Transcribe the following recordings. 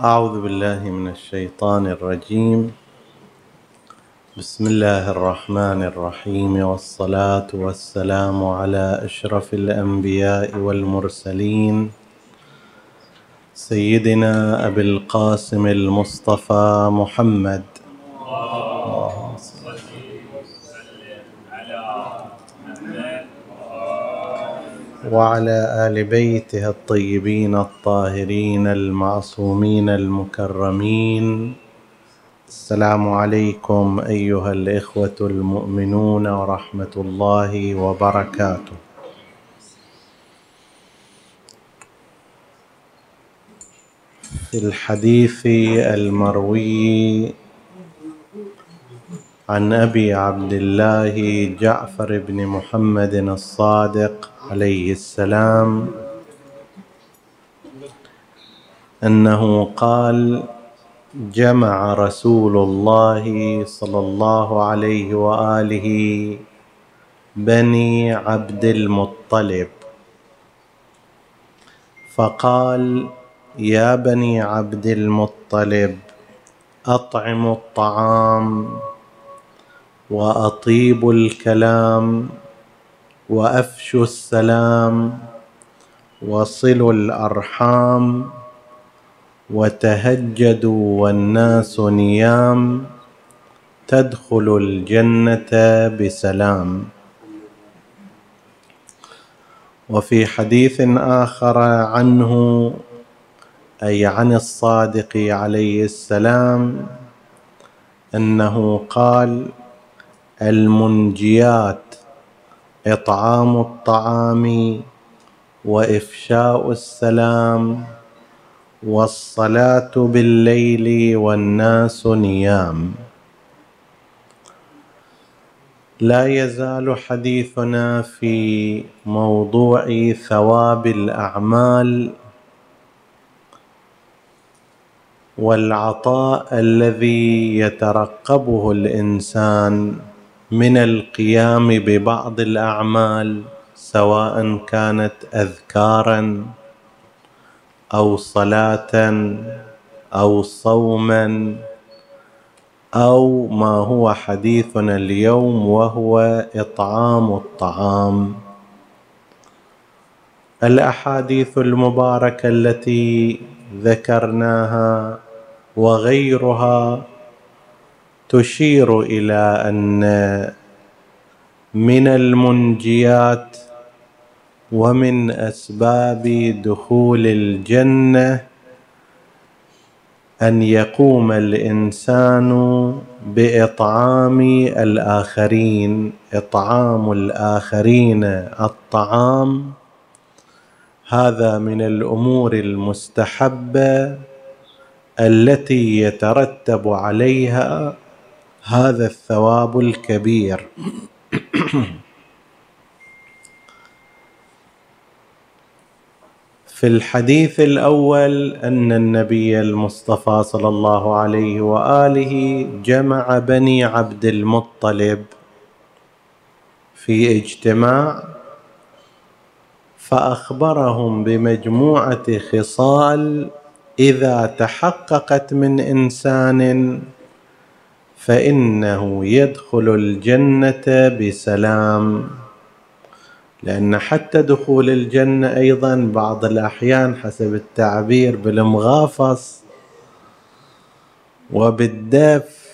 أعوذ بالله من الشيطان الرجيم. بسم الله الرحمن الرحيم والصلاة والسلام على أشرف الأنبياء والمرسلين. سيدنا أبي القاسم المصطفى محمد. وعلى آل بيته الطيبين الطاهرين المعصومين المكرمين. السلام عليكم أيها الإخوة المؤمنون ورحمة الله وبركاته. في الحديث المروي عن أبي عبد الله جعفر بن محمد الصادق عليه السلام أنه قال جمع رسول الله صلى الله عليه وآله بني عبد المطلب. فقال يا بني عبد المطلب اطعموا الطعام. واطيبوا الكلام وافشوا السلام وصلوا الأرحام وتهجدوا والناس نيام تدخلوا الجنة بسلام. وفي حديث آخر عنه أي عن الصادق عليه السلام أنه قال المنجيات إطعام الطعام وإفشاء السلام والصلاة بالليل والناس نيام. لا يزال حديثنا في موضوع ثواب الأعمال والعطاء الذي يترقبه الإنسان. من القيام ببعض الأعمال سواء كانت اذكارا أو صلاه أو صوما أو ما هو حديثنا اليوم وهو إطعام الطعام. الأحاديث المباركة التي ذكرناها وغيرها تشير إلى أن من المنجيات ومن أسباب دخول الجنة أن يقوم الإنسان بإطعام الآخرين إطعام الآخرين الطعام. هذا من الأمور المستحبة التي يترتب عليها هذا الثواب الكبير. في الحديث الأول أن النبي المصطفى صلى الله عليه وآله جمع بني عبد المطلب في اجتماع فأخبرهم بمجموعة خصال إذا تحققت من إنسان فإنه يدخل الجنة بسلام. لأن حتى دخول الجنة أيضا بعض الأحيان حسب التعبير بالمغافص وبالدف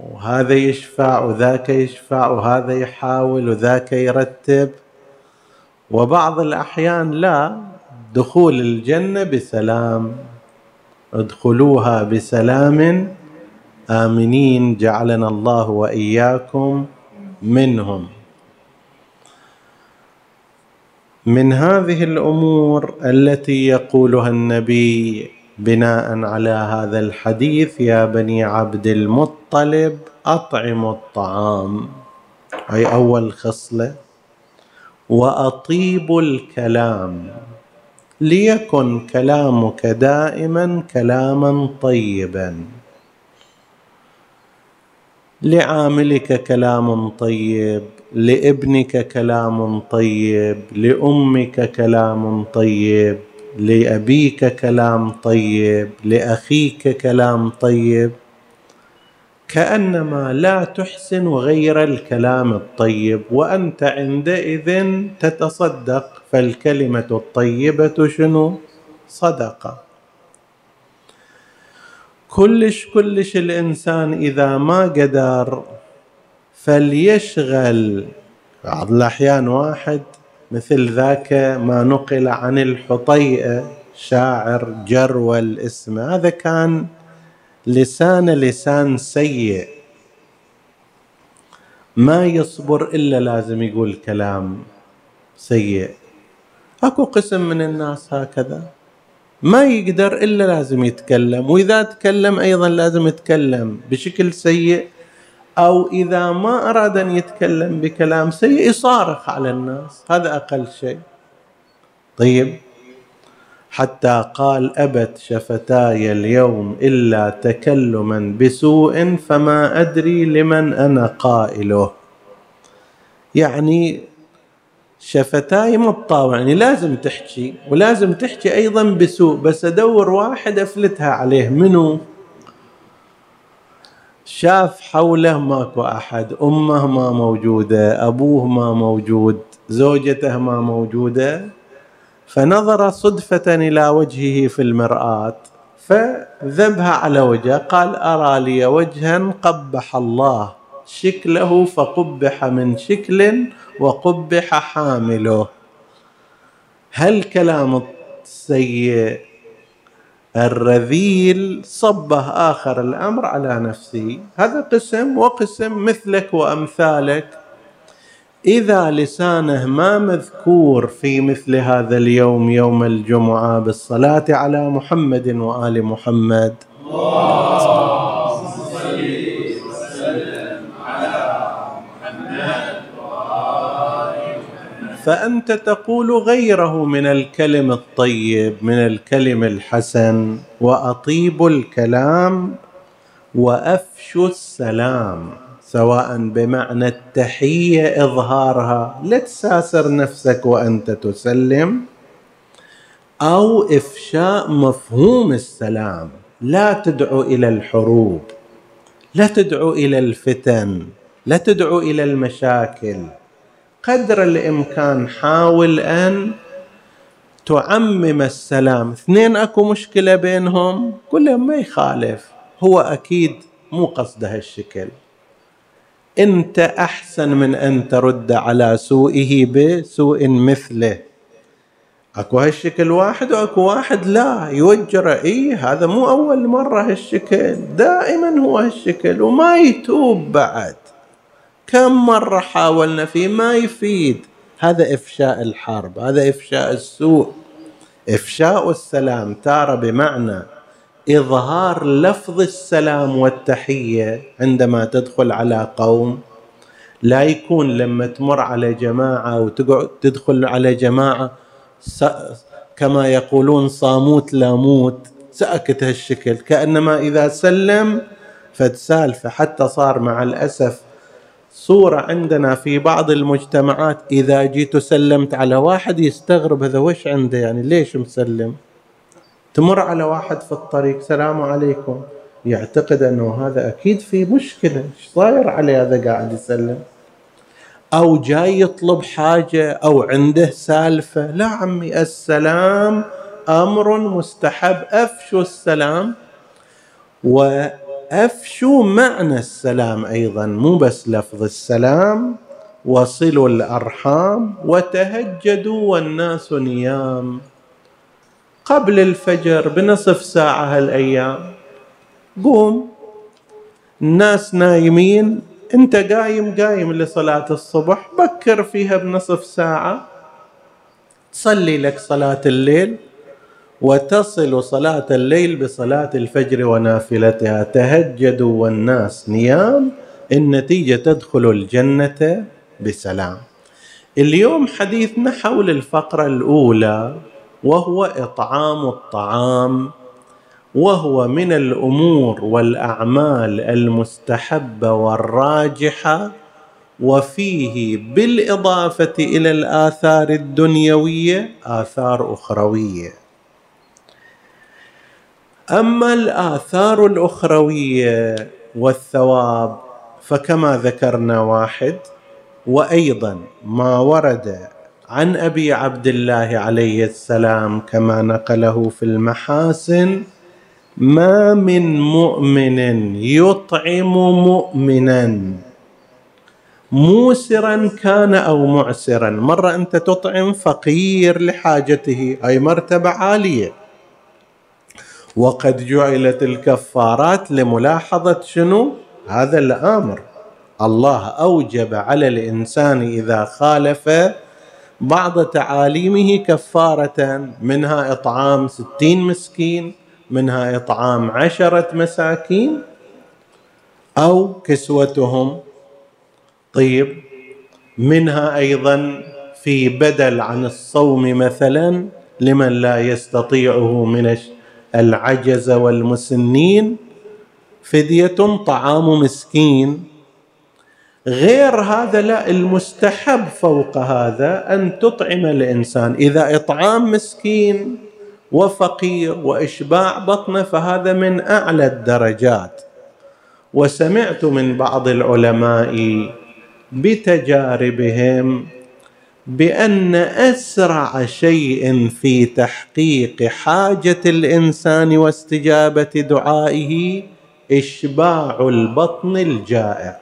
وهذا يشفع وذاك يشفع وهذا يحاول وذاك يرتب. وبعض الأحيان لا دخول الجنة بسلام ادخلوها بسلام آمنين جعلنا الله وإياكم منهم. من هذه الأمور التي يقولها النبي بناء على هذا الحديث يا بني عبد المطلب اطعموا الطعام. أي أول خصلة. واطيبوا الكلام. ليكن كلامك دائما كلاما طيبا. لعاملك كلام طيب لابنك كلام طيب لأمك كلام طيب لأبيك كلام طيب لأخيك كلام طيب. كأنما لا تحسن غير الكلام الطيب وأنت عندئذ تتصدق فالكلمة الطيبة شنو؟ صدقة. كلش كلش الإنسان إذا ما قدر فليشغل. بعض الأحيان واحد مثل ذاك ما نقل عن الحطيئة شاعر جرول اسمه هذا كان لسان لسان سيء. ما يصبر إلا لازم يقول كلام سيء. أكو قسم من الناس هكذا. ما يقدر إلا لازم يتكلم وإذا تكلم أيضا لازم يتكلم بشكل سيء أو إذا ما أراد أن يتكلم بكلام سيء يصارخ على الناس. هذا أقل شيء. طيب. حتى قال أبت شفتاي اليوم إلا تكلما بسوء فما أدري لمن أنا قائله. يعني شفتاي ما تطاوعني لازم تحكي ولازم تحكي أيضا بسوء بس أدور واحد أفلتها عليه. منو؟ شاف حوله ماكو أحد أمه ما موجودة أبوه ما موجود زوجته ما موجودة. فنظر صدفة إلى وجهه في المرآة فذبها على وجهه قال أرى لي وجها قبح الله شكله فقبح من شكل وقبح حامله. هل كلام السيء الرذيل صبه آخر الأمر على نفسه هذا قسم وقسم مثلك وأمثالك. إذا لسانه ما مذكور في مثل هذا اليوم يوم الجمعة بالصلاة على محمد وآل محمد. فأنت تقول غيره من الكلم الطيب من الكلم الحسن وأطيب الكلام وافشوا السلام سواء بمعنى التحية إظهارها لا تساسر نفسك وأنت تسلم أو إفشاء مفهوم السلام لا تدعو إلى الحروب لا تدعو إلى الفتن لا تدعو إلى المشاكل. قدر الإمكان حاول أن تعمم السلام. اثنين أكو مشكلة بينهم قل ما يخالف. هو أكيد مو قصده هالشكل. أنت أحسن من أن ترد على سوءه بسوء مثله. أكو هالشكل واحد وأكو واحد لا يوجر. إي هذا مو أول مرة هالشكل. دائما هو هالشكل وما يتوب بعد. كم مرة حاولنا فيه ما يفيد. هذا إفشاء الحرب هذا إفشاء السوء. إفشاء السلام تارة بمعنى إظهار لفظ السلام والتحية عندما تدخل على قوم. لا يكون لما تمر على جماعة وتقعد تدخل على جماعة كما يقولون صاموت لاموت سأكت هالشكل. كأنما إذا سلم فتسالفة حتى صار مع الأسف صورة عندنا في بعض المجتمعات إذا جيت سلمت على واحد يستغرب هذا وش عنده يعني ليش مسلم؟ تمر على واحد في الطريق سلام عليكم. يعتقد أنه هذا أكيد في مشكلة إيش صاير عليه هذا قاعد يسلم؟ أو جاي يطلب حاجة أو عنده سالفة لا عمي السلام أمر مستحب أفشوا السلام. و افشوا معنى السلام أيضا مو بس لفظ السلام وصلوا الأرحام وتهجدوا والناس نيام. قبل الفجر بنصف ساعة هالأيام. قوم. الناس نايمين. أنت قايم قايم لصلاة الصبح. بكر فيها بنصف ساعة. تصلي لك صلاة الليل. وتصل صلاة الليل بصلاة الفجر ونافلتها. تهجدوا والناس نيام النتيجة تدخل الجنة بسلام. اليوم حديثنا حول الفقرة الأولى وهو إطعام الطعام وهو من الأمور والأعمال المستحبة والراجحة وفيه بالإضافة إلى الآثار الدنيوية آثار أخروية. أما الآثار الأخروية والثواب فكما ذكرنا واحد وأيضا ما ورد عن أبي عبد الله عليه السلام كما نقله في المحاسن ما من مؤمن يطعم مؤمنا. موسرا كان أو معسرا مرة أنت تطعم فقير لحاجته هاي مرتبة عالية. وقد جعلت الكفارات لملاحظة شنو؟ هذا الأمر. الله أوجب على الإنسان إذا خالف بعض تعاليمه كفارة منها إطعام ستين مسكين منها إطعام عشرة مساكين أو كسوتهم. طيب منها أيضا في بدل عن الصوم مثلا لمن لا يستطيعه من العجز والمسنين فدية طعام مسكين. غير هذا لا المستحب فوق هذا أن تطعم الإنسان. إذا إطعام مسكين وفقير وإشباع بطنه فهذا من أعلى الدرجات. وسمعت من بعض العلماء بتجاربهم بأن أسرع شيء في تحقيق حاجة الإنسان واستجابة دعائه إشباع البطن الجائع.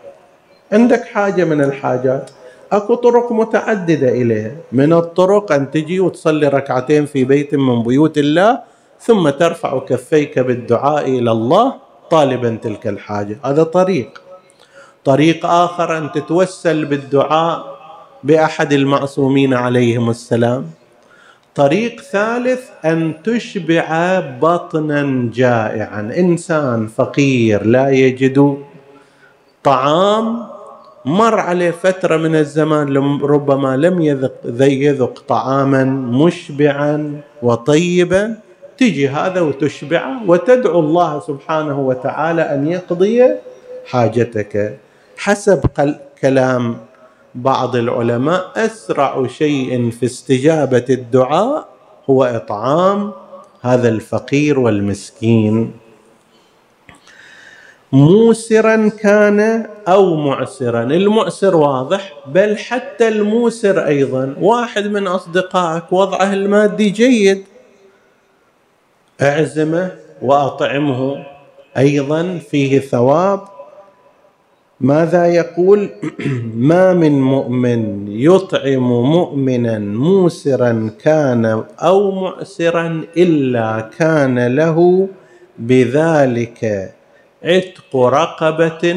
عندك حاجة من الحاجات؟ أكو طرق متعددة إليها. من الطرق أن تجي وتصلي ركعتين في بيت من بيوت الله ثم ترفع كفيك بالدعاء إلى الله طالبا تلك الحاجة. هذا طريق. طريق آخر أن تتوسل بالدعاء بأحد المعصومين عليهم السلام. طريق ثالث أن تشبع بطنا جائعا. إنسان فقير لا يجد طعام. مر عليه فترة من الزمان ربما لم يذق يذق طعاما مشبعا وطيبا. تجي هذا وتشبعه وتدعو الله سبحانه وتعالى أن يقضي حاجتك. حسب كلام بعض العلماء أسرع شيء في استجابة الدعاء هو إطعام هذا الفقير والمسكين. موسرا كان أو معسرا. المعسر واضح بل حتى الموسر أيضا. واحد من أصدقائك وضعه المادي جيد. أعزمه وأطعمه. أيضا فيه ثواب. ماذا يقول؟ ما من مؤمن يطعم مؤمنا موسرا كان أو معسرا إلا كان له بذلك عتق رقبة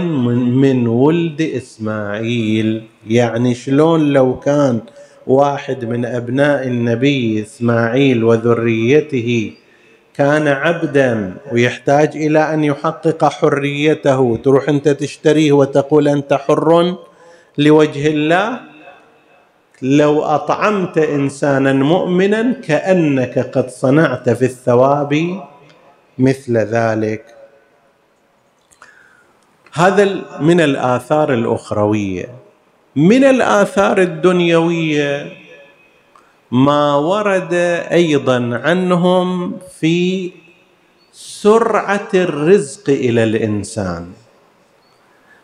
من ولد إسماعيل. يعني شلون لو كان واحد من أبناء النبي إسماعيل وذريته كان عبدا ويحتاج إلى أن يحقق حريته. تروح أنت تشتريه وتقول أنت حر لوجه الله. لو أطعمت إنسانا مؤمنا كأنك قد صنعت في الثواب مثل ذلك. هذا من الآثار الأخروية. من الآثار الدنيوية ما ورد أيضا عنهم في سرعة الرزق إلى الإنسان.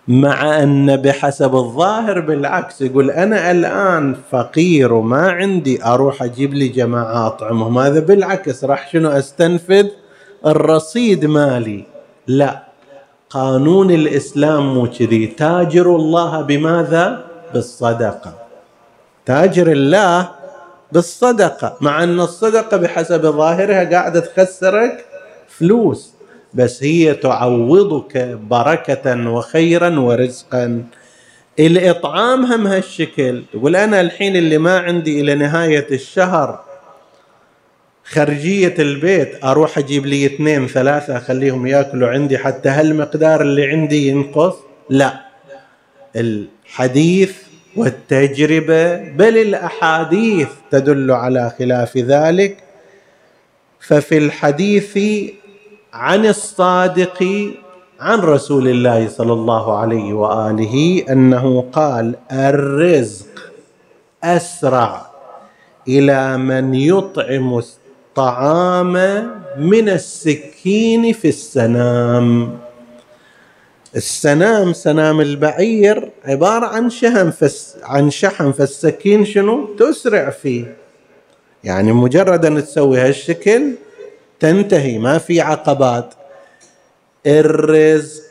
مع أن بحسب الظاهر بالعكس يقول أنا الآن فقير وما عندي أروح أجيب لي جماعة أطعمهم. هذا بالعكس راح شنو أستنفذ؟ الرصيد مالي. لا قانون الإسلام مو كذي. تاجر الله بماذا؟ بالصدقة. تاجر الله بالصدقة مع أن الصدقة بحسب ظاهرها قاعدة تخسرك فلوس بس هي تعوضك بركة وخيرا ورزقا. الإطعام هم هالشكل. تقول أنا الحين اللي ما عندي إلى نهاية الشهر خرجية البيت أروح أجيب لي اثنين ثلاثة أخليهم يأكلوا عندي حتى هالمقدار اللي عندي ينقص؟ لا. الحديث والتجربة بل الأحاديث تدل على خلاف ذلك. ففي الحديث عن الصادق عن رسول الله صلى الله عليه وآله أنه قال الرزق أسرع إلى من يطعم الطعام من السكين في السنام. السنام سنام البعير عبارة عن شهم فس عن شحم فالسكين شنو؟ تسرع فيه. يعني مجرد أن تسوي هالشكل تنتهي ما في عقبات. الرزق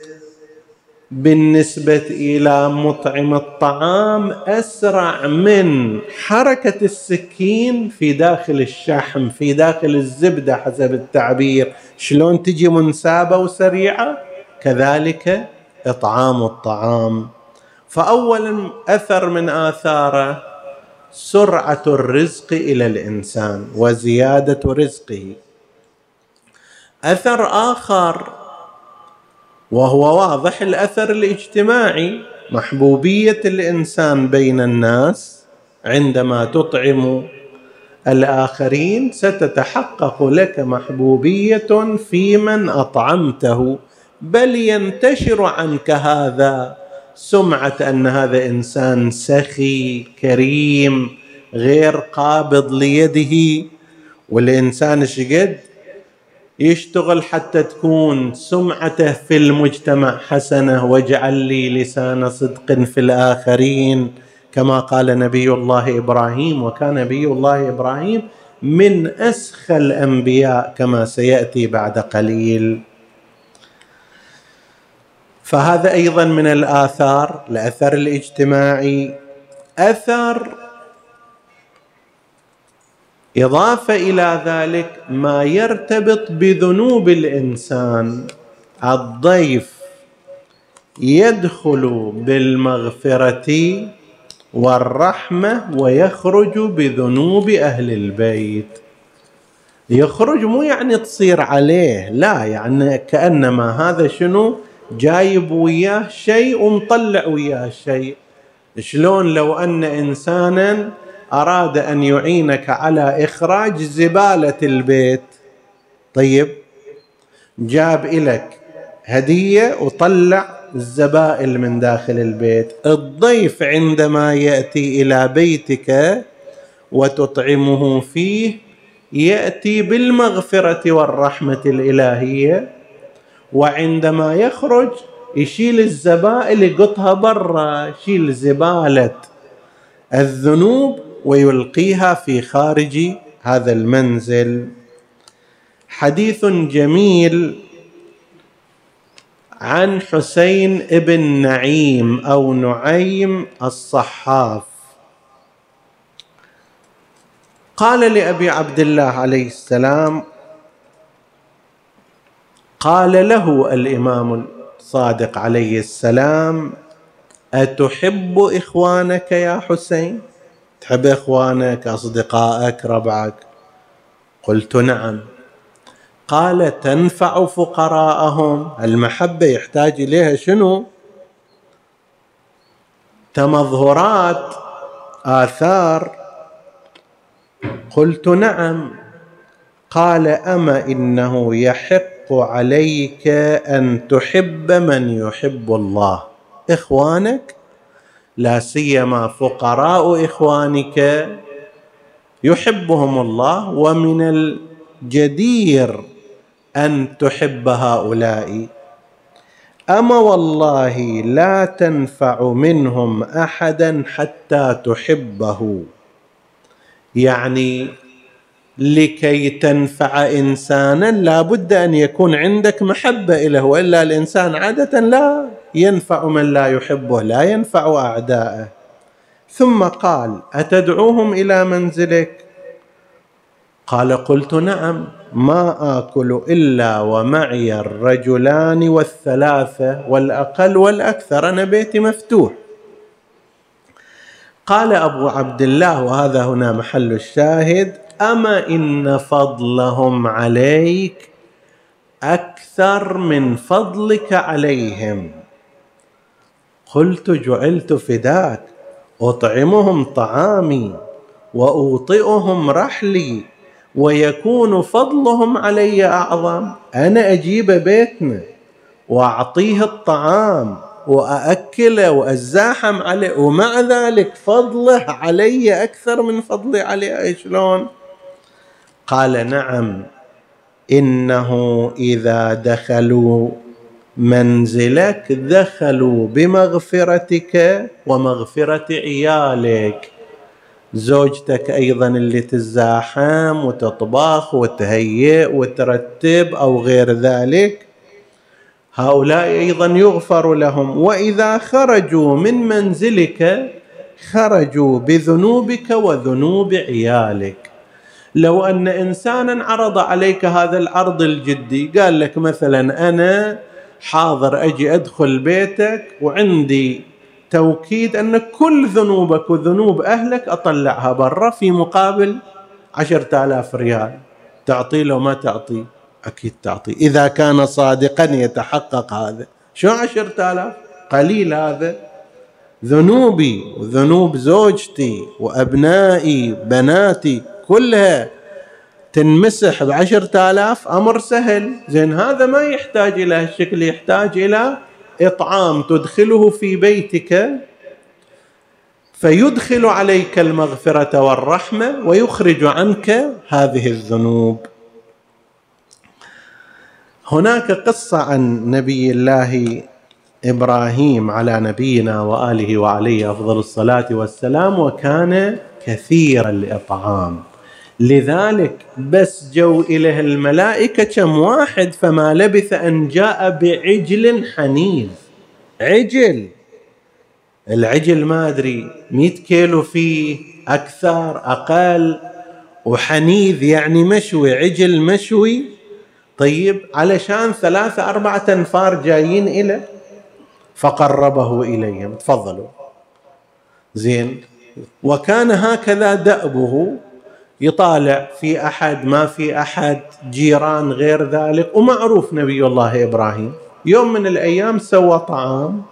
بالنسبة إلى مطعم الطعام أسرع من حركة السكين في داخل الشحم في داخل الزبدة حسب التعبير. شلون تجي منسابة وسريعة؟ كذلك إطعام الطعام. فأولا أثر من آثاره سرعة الرزق إلى الإنسان وزيادة رزقه. أثر آخر وهو واضح الأثر الاجتماعي محبوبية الإنسان بين الناس عندما تطعم الآخرين ستتحقق لك محبوبية في من أطعمته. بل ينتشر عنك هذا سمعه أن هذا إنسان سخي كريم غير قابض ليده. والإنسان شقد يشتغل حتى تكون سمعته في المجتمع حسنة واجعل لي لسان صدق في الآخرين. كما قال نبي الله إبراهيم وكان نبي الله إبراهيم من اسخى الأنبياء كما سيأتي بعد قليل. فهذا أيضا من الآثار الأثر الاجتماعي. أثر إضافة إلى ذلك ما يرتبط بذنوب الإنسان. الضيف يدخل بالمغفرة والرحمة ويخرج بذنوب أهل البيت. يخرج مو يعني تصير عليه لا يعني كأنما هذا شنو؟ جايب وياه شيء ومطلع وياه شيء. شلون لو أن إنسانا أراد أن يعينك على إخراج زبالة البيت؟ طيب جاب لك هدية وطلع الزبائل من داخل البيت. الضيف عندما يأتي إلى بيتك وتطعمه فيه يأتي بالمغفرة والرحمة الإلهية. وعندما يخرج يشيل الزبائل يقطها برا يشيل زبالة الذنوب ويلقيها في خارج هذا المنزل. حديث جميل عن حسين ابن نعيم أو نعيم الصحاف. قال لأبي عبد الله عليه السلام قال له الإمام الصادق عليه السلام أتحب إخوانك يا حسين؟ تحب إخوانك أصدقائك ربعك؟ قلت نعم. قال تنفع فقراءهم؟ المحبة يحتاج إليها شنو؟ تمظهرات آثار. قلت نعم. قال أما إنه يحق عليك أن تحب من يحب الله. إخوانك لا سيما فقراء إخوانك يحبهم الله ومن الجدير أن تحب هؤلاء. أما والله لا تنفع منهم احدا حتى تحبه. يعني لكي تنفع إنسانا لا بد أن يكون عندك محبة له وإلا الإنسان عادة لا ينفع من لا يحبه لا ينفع أعداءه. ثم قال أتدعوهم إلى منزلك؟ قال قلت نعم ما آكل إلا ومعي الرجلان والثلاثة والأقل والأكثر أنا بيتي مفتوح. قال أبو عبد الله وهذا هنا محل الشاهد اما ان فضلهم عليك أكثر من فضلك عليهم قلت جعلت فداك اطعمهم طعامي واوطئهم رحلي ويكون فضلهم علي اعظم أنا أجيب بيتنا واعطيه الطعام وااكله وازاحم عليه ومع ذلك فضله علي أكثر من فضلي عليه شلون؟ قال نعم إنه إذا دخلوا منزلك دخلوا بمغفرتك ومغفرة عيالك. زوجتك أيضا اللي تزاحم وتطبخ وتهيئ وترتب أو غير ذلك هؤلاء أيضا يغفر لهم. وإذا خرجوا من منزلك خرجوا بذنوبك وذنوب عيالك. لو أن إنسانا عرض عليك هذا العرض الجدي قال لك مثلا أنا حاضر أجي أدخل بيتك وعندي توكيد أن كل ذنوبك وذنوب أهلك أطلعها برا في مقابل عشرة آلاف ريال. تعطي له ما تعطي أكيد تعطي. إذا كان صادقا يتحقق هذا. شو عشرة آلاف؟ قليل هذا. ذنوبي وذنوب زوجتي وأبنائي بناتي كلها تنمسح بعشرة آلاف أمر سهل. زين هذا ما يحتاج إلى هالشكل يحتاج إلى إطعام تدخله في بيتك فيدخل عليك المغفرة والرحمة ويخرج عنك هذه الذنوب. هناك قصة عن نبي الله إبراهيم على نبينا وآله وعليه أفضل الصلاة والسلام وكان كثير الاطعام لذلك بس جو إليه الملائكة كم واحد فما لبث أن جاء بعجل حنيذ. عجل؟ العجل ما أدري مئة كيلو فيه أكثر أقل. وحنيذ يعني مشوي عجل مشوي. طيب علشان ثلاثة أربعة أنفار جايين إلى فقربه إليهم. تفضلوا. زين. وكان هكذا دأبه يطالع في أحد ما في أحد جيران غير ذلك. ومعروف نبي الله إبراهيم. يوم من الأيام سوى طعام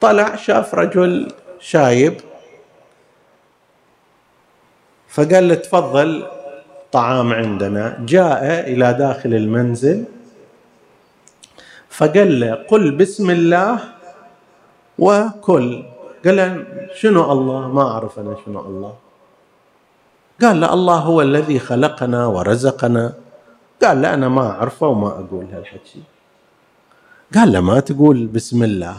طلع شاف رجل شايب. فقال له تفضل طعام عندنا. جاء إلى داخل المنزل. فقال له قل بسم الله وكل. قال له شنو الله؟ ما أعرف أنا شنو الله. قال لا الله هو الذي خلقنا ورزقنا. قال لا أنا ما أعرفه وما أقول هالحكي. قال له ما تقول بسم الله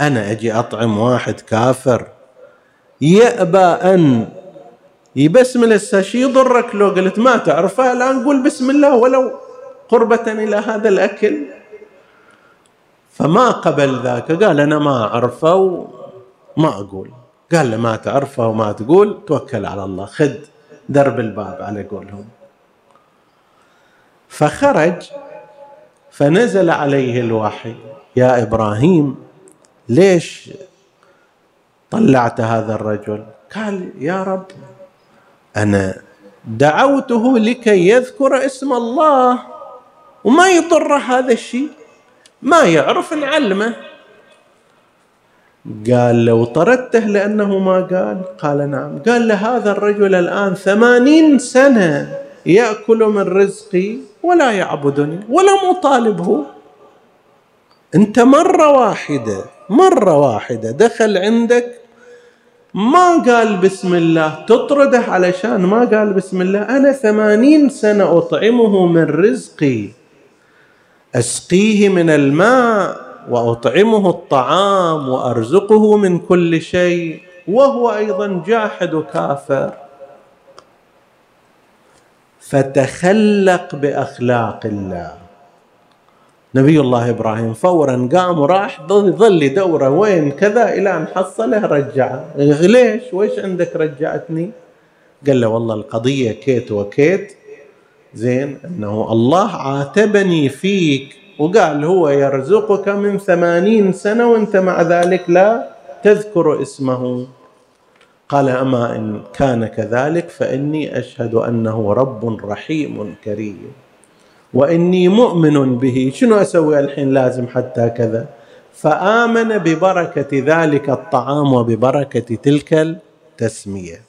أنا أجي أطعم واحد كافر يأبى أن يبسمل الساشي يضرك لو قلت ما تعرفه لا نقول بسم الله ولو قربة إلى هذا الأكل. فما قبل ذاك قال أنا ما أعرفه وما أقول. قال له ما تعرفه وما تقول توكل على الله خذ درب الباب على قولهم. فخرج فنزل عليه الوحي. يا إبراهيم ليش طلعت هذا الرجل؟ قال يا رب أنا دعوته لكي يذكر اسم الله وما يضر هذا الشيء. ما يعرف نعلمه. قال لو طردته لأنه ما قال؟ قال نعم. قال له هذا الرجل الآن ثمانين سنة يأكل من رزقي ولا يعبدني ولا مطالبه. أنت مرة واحدة مرة واحدة دخل عندك ما قال بسم الله تطرده علشان ما قال بسم الله أنا ثمانين سنة أطعمه من رزقي. أسقيه من الماء وأطعمه الطعام وأرزقه من كل شيء وهو أيضا جاحد كافر. فتخلق بأخلاق الله. نبي الله إبراهيم فورا قام وراح ظل يدوره وين كذا؟ إلى أن حصله رجعه ليش؟ ويش عندك رجعتني؟ قال له والله القضية كيت وكيت زين أنه الله عاتبني فيك وقال هو يرزقك من ثمانين سنة وأنت مع ذلك لا تذكر اسمه. قال أما إن كان كذلك فإني أشهد أنه رب رحيم كريم. وإني مؤمن به. شنو أسوي الحين لازم حتى كذا؟ فآمن ببركة ذلك الطعام وببركة تلك التسمية.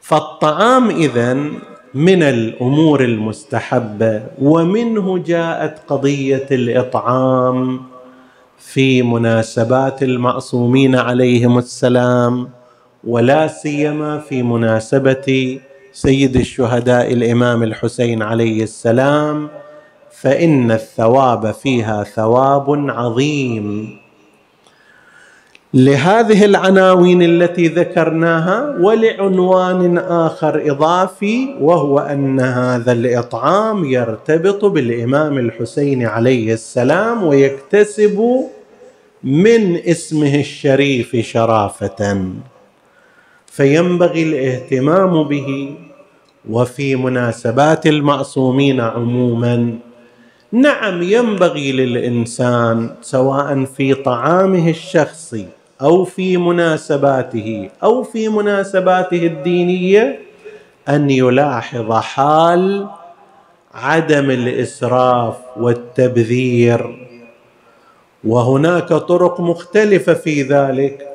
فالطعام إذن من الأمور المستحبة ومنه جاءت قضية الإطعام في مناسبات المعصومين عليهم السلام ولا سيما في مناسبة سيد الشهداء الإمام الحسين عليه السلام فإن الثواب فيها ثواب عظيم. لهذه العناوين التي ذكرناها ولعنوان آخر إضافي وهو أن هذا الإطعام يرتبط بالإمام الحسين عليه السلام ويكتسب من اسمه الشريف شرافة. فينبغي الاهتمام به وفي مناسبات المعصومين عموما نعم ينبغي للإنسان سواء في طعامه الشخصي أو في مناسباته أو في مناسباته الدينية أن يلاحظ حال عدم الإسراف والتبذير. وهناك طرق مختلفة في ذلك.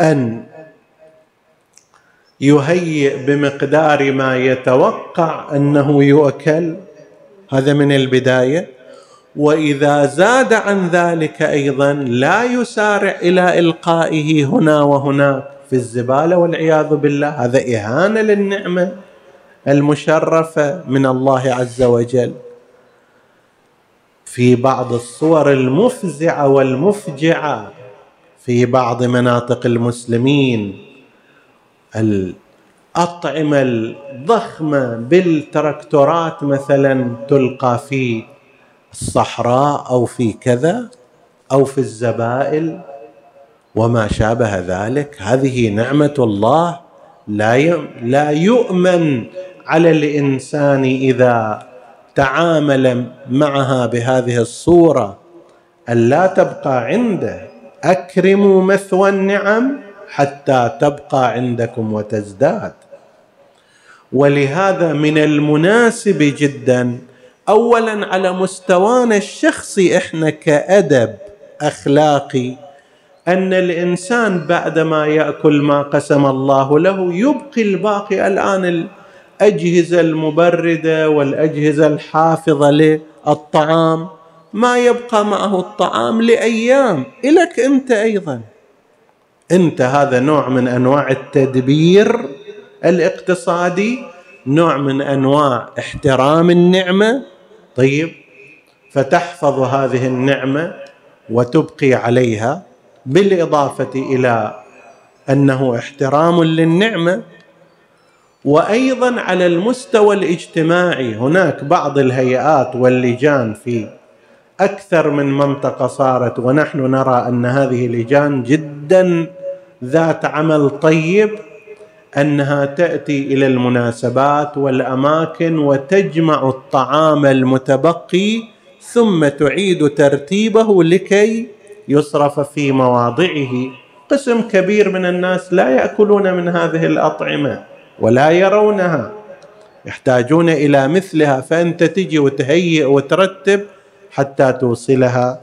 أن يهيئ بمقدار ما يتوقع أنه يؤكل. هذا من البداية. وإذا زاد عن ذلك أيضا لا يسارع إلى إلقائه هنا وهناك في الزبالة والعياذ بالله هذا إهانة للنعمة المشرفة من الله عز وجل. في بعض الصور المفزعة والمفجعة في بعض مناطق المسلمين الأطعمة الضخمة بالتركتورات مثلا تلقى في الصحراء أو في كذا أو في الزبائل وما شابه ذلك. هذه نعمة الله لا لا يؤمن على الإنسان إذا تعامل معها بهذه الصورة. الا تبقى عنده. أكرموا مثوى النعم حتى تبقى عندكم وتزداد. ولهذا من المناسب جدا اولا على مستوانا الشخصي إحنا كأدب أخلاقي أن الإنسان بعدما يأكل ما قسم الله له يبقي الباقي الآن الأجهزة المبردة والأجهزة الحافظة للطعام. ما يبقى معه الطعام لأيام. إلك أنت أيضا. أنت هذا نوع من أنواع التدبير الاقتصادي نوع من أنواع احترام النعمة طيب فتحفظ هذه النعمة وتبقي عليها بالإضافة إلى أنه احترام للنعمة. وأيضا على المستوى الاجتماعي هناك بعض الهيئات واللجان في أكثر من منطقة صارت ونحن نرى أن هذه اللجان جدا ذات عمل طيب أنها تأتي إلى المناسبات والأماكن وتجمع الطعام المتبقي ثم تعيد ترتيبه لكي يصرف في مواضعه. قسم كبير من الناس لا يأكلون من هذه الأطعمة ولا يرونها. يحتاجون إلى مثلها فأنت تجي وتهيئ وترتب حتى توصلها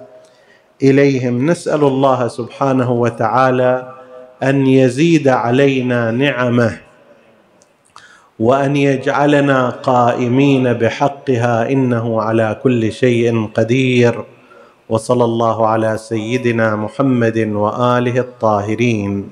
إليهم. نسأل الله سبحانه وتعالى أن يزيد علينا نعمه وأن يجعلنا قائمين بحقها إنه على كل شيء قدير. وصلى الله على سيدنا محمد وآله الطاهرين.